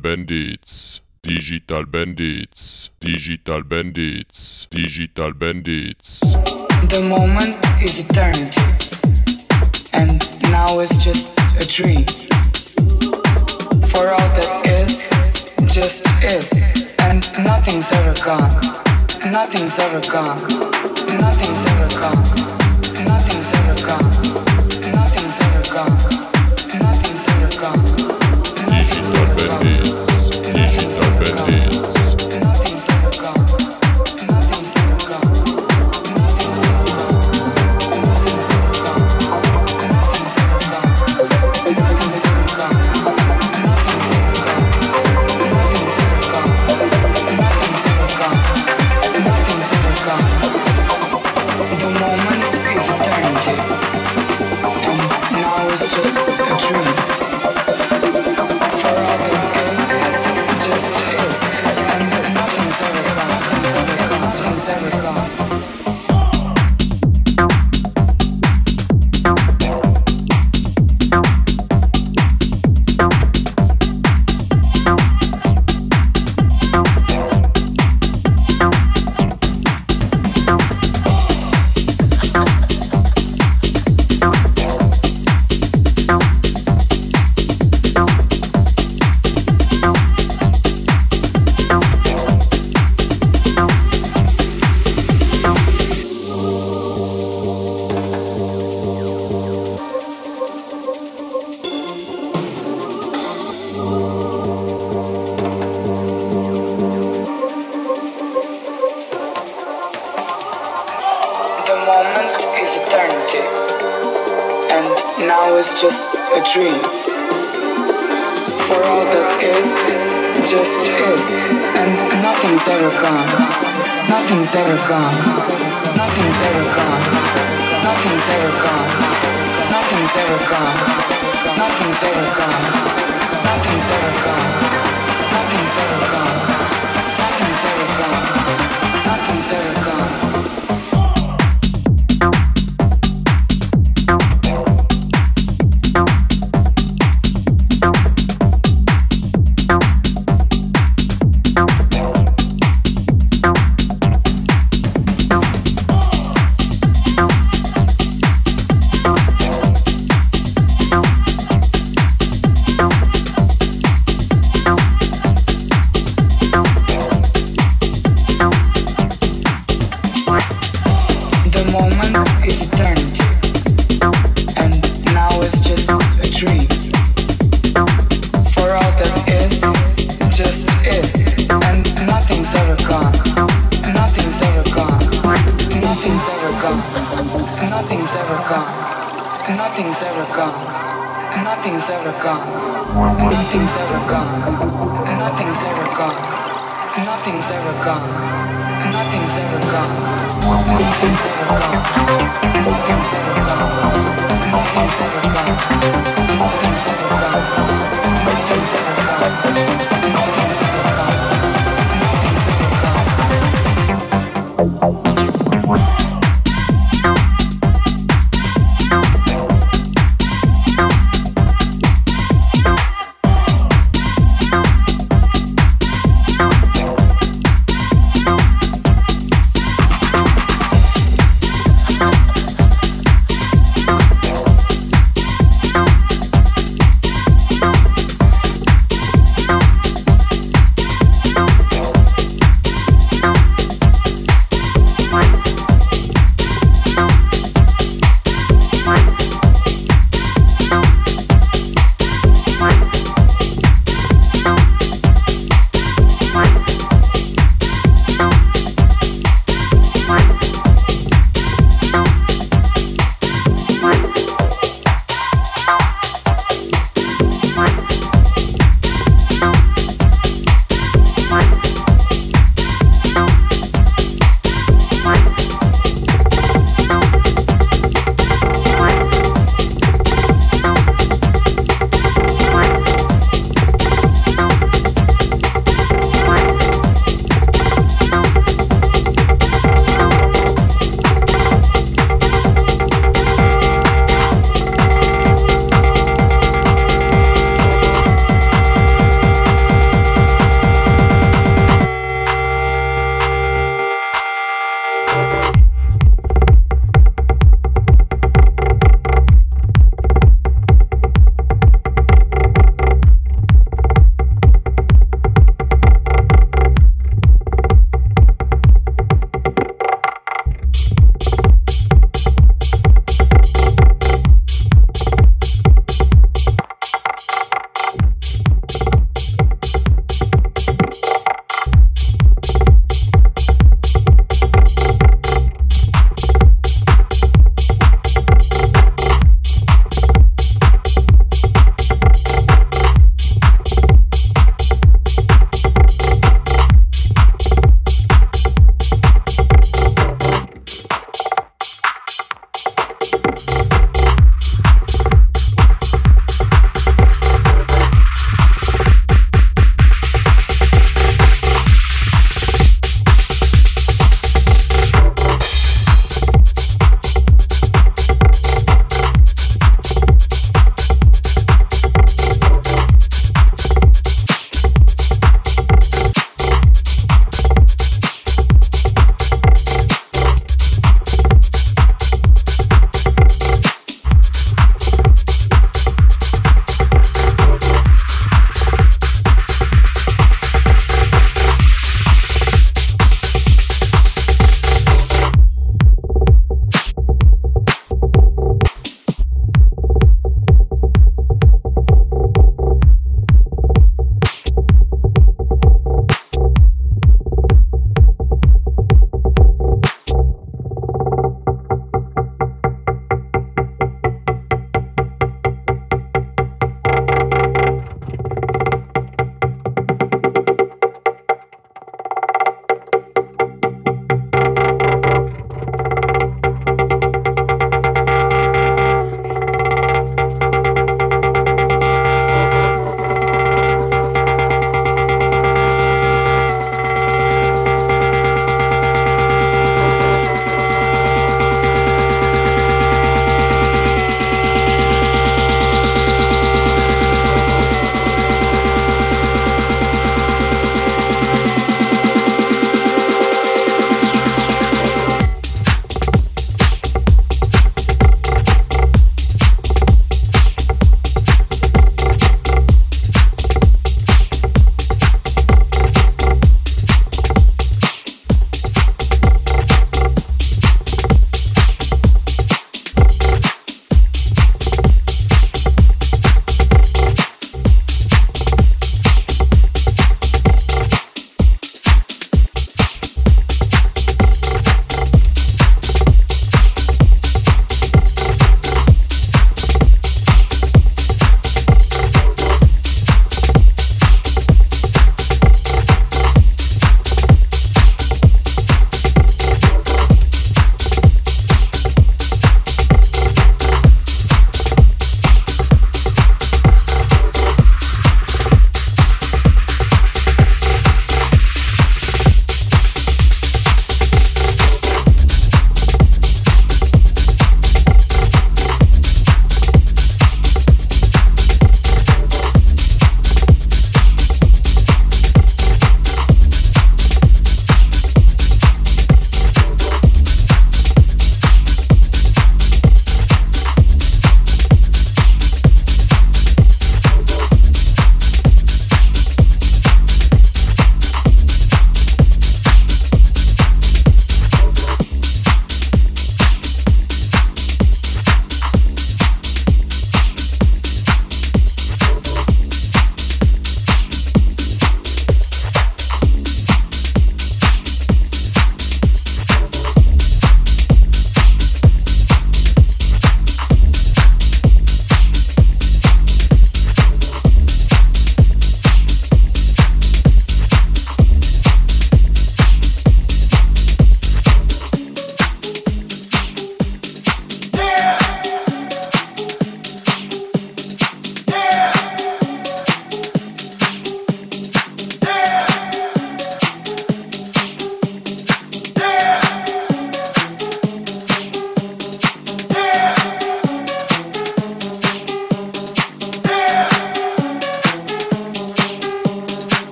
Bandits. Digital Bandits. Digital Bandits. Digital Bandits. The moment is eternity. And now it's just a dream. For all that is, just is. And nothing's ever gone. Nothing's ever gone. Nothing's ever gone. Nothing's ever gone. Nothing's ever gone. gone. Nothing's ever gone. Nothing's ever gone. Nothing's ever gone. Nothing's ever gone. Nothing's ever gone. Nothing's ever gone.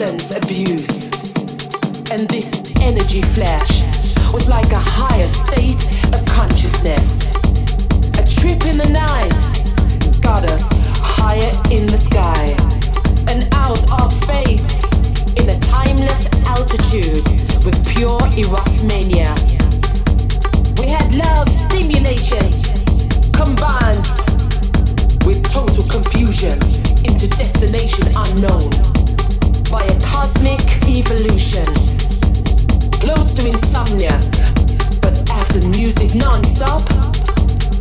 abuse. And this energy flash was like a higher state of consciousness. A trip in the night got us higher in the sky and out of space in a timeless altitude with pure erotomania. We had love stimulation combined with total confusion into destination unknown by a cosmic evolution. Close to insomnia, but after music non-stop,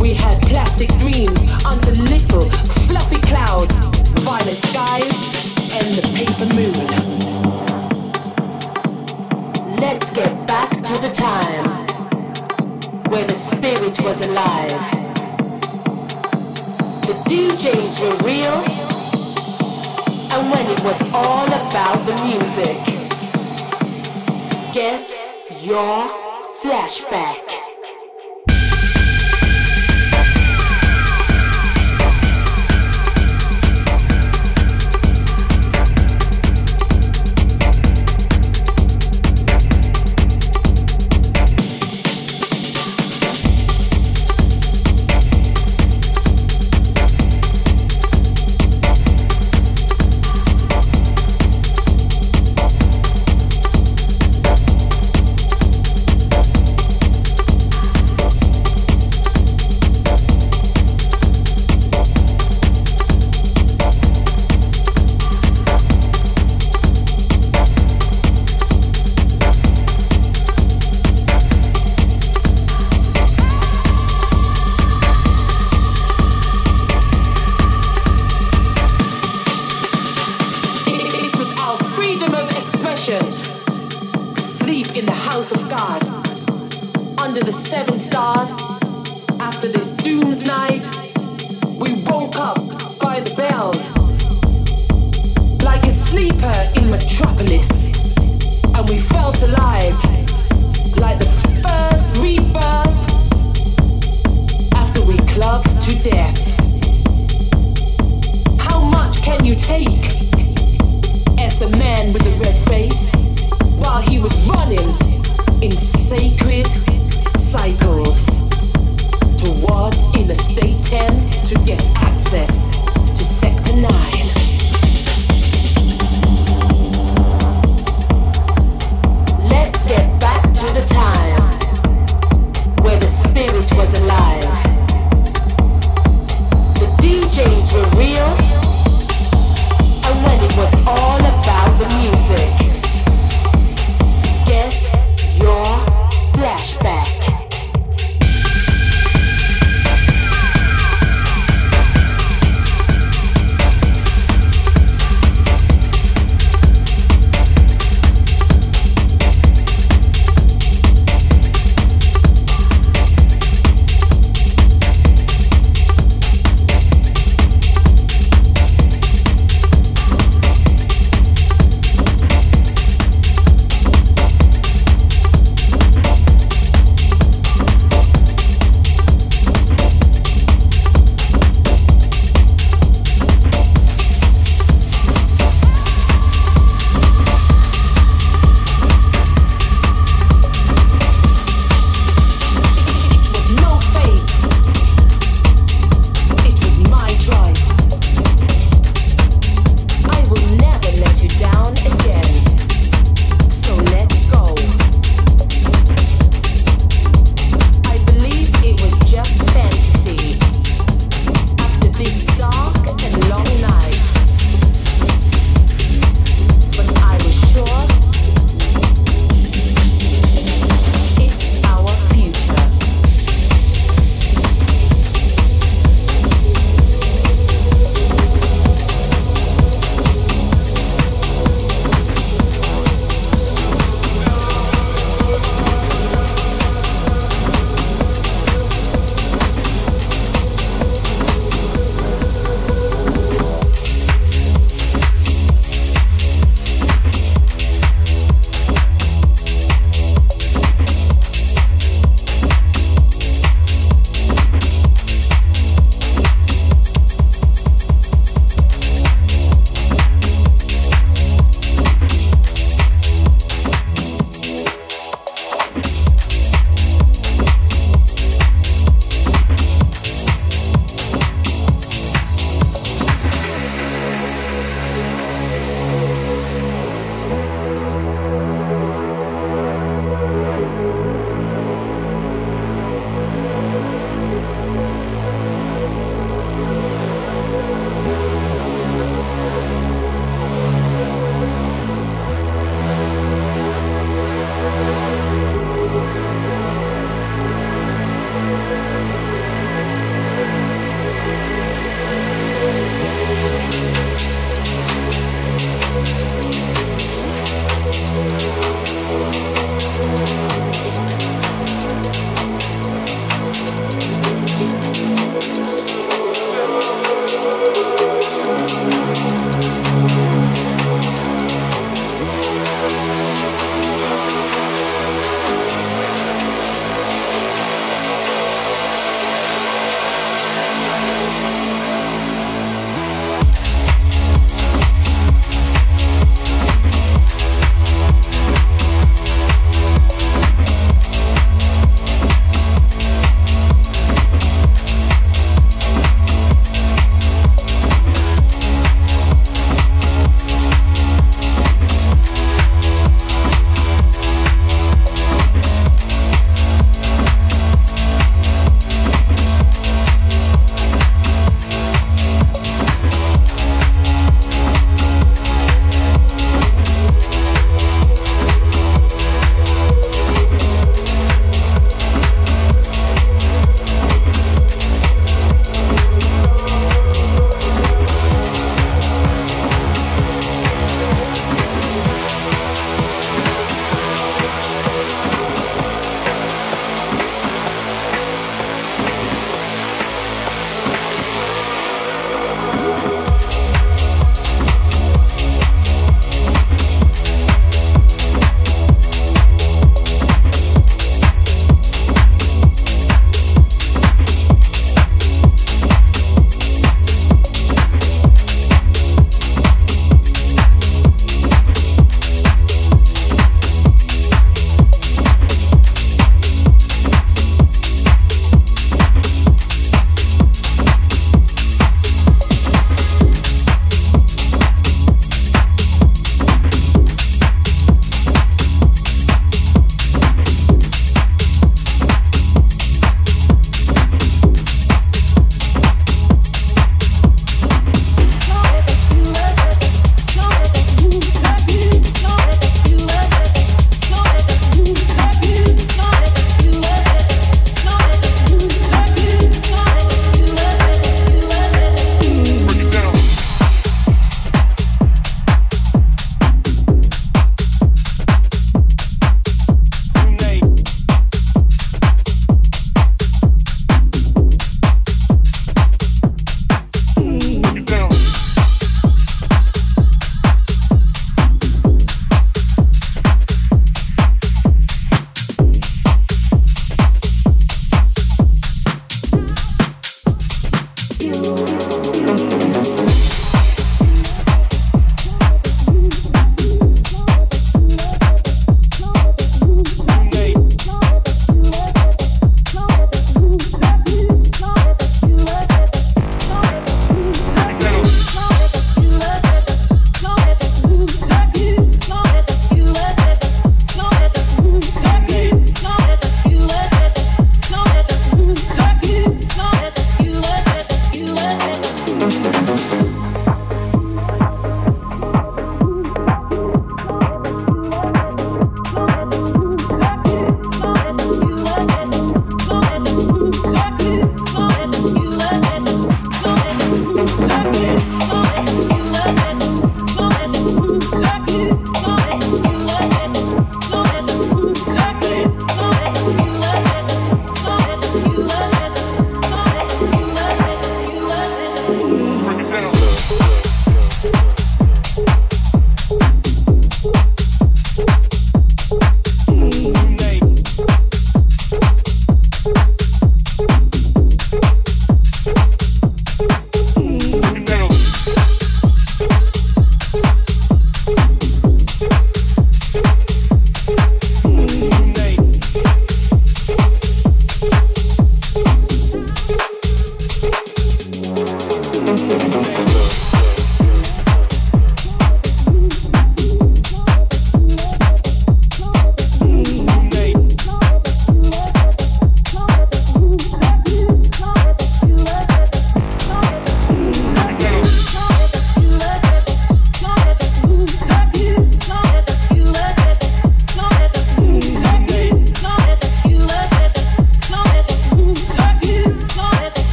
we had plastic dreams under little fluffy clouds, violet skies, and the paper moon. Let's get back to the time where the spirit was alive. The DJs were real and when it was all about the music. Get your flashback.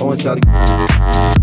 I want y'all to.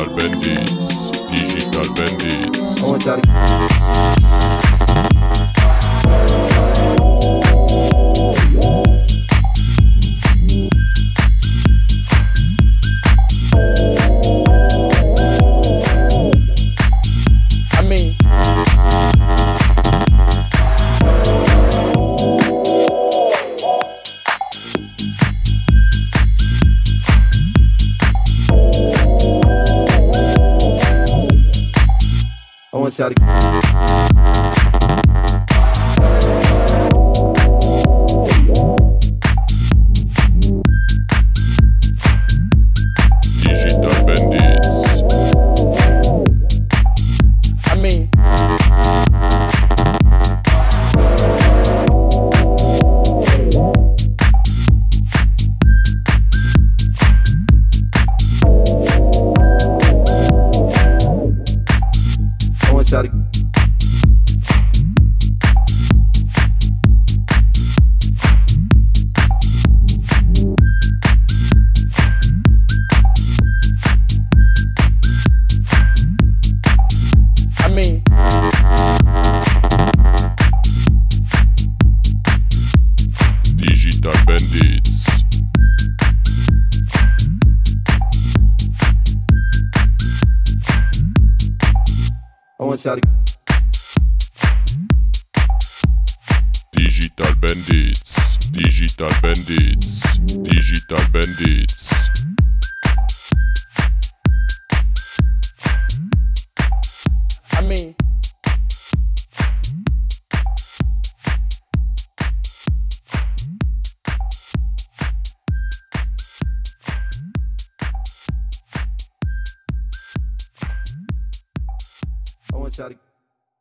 Digital Bandits. Digital Bandits.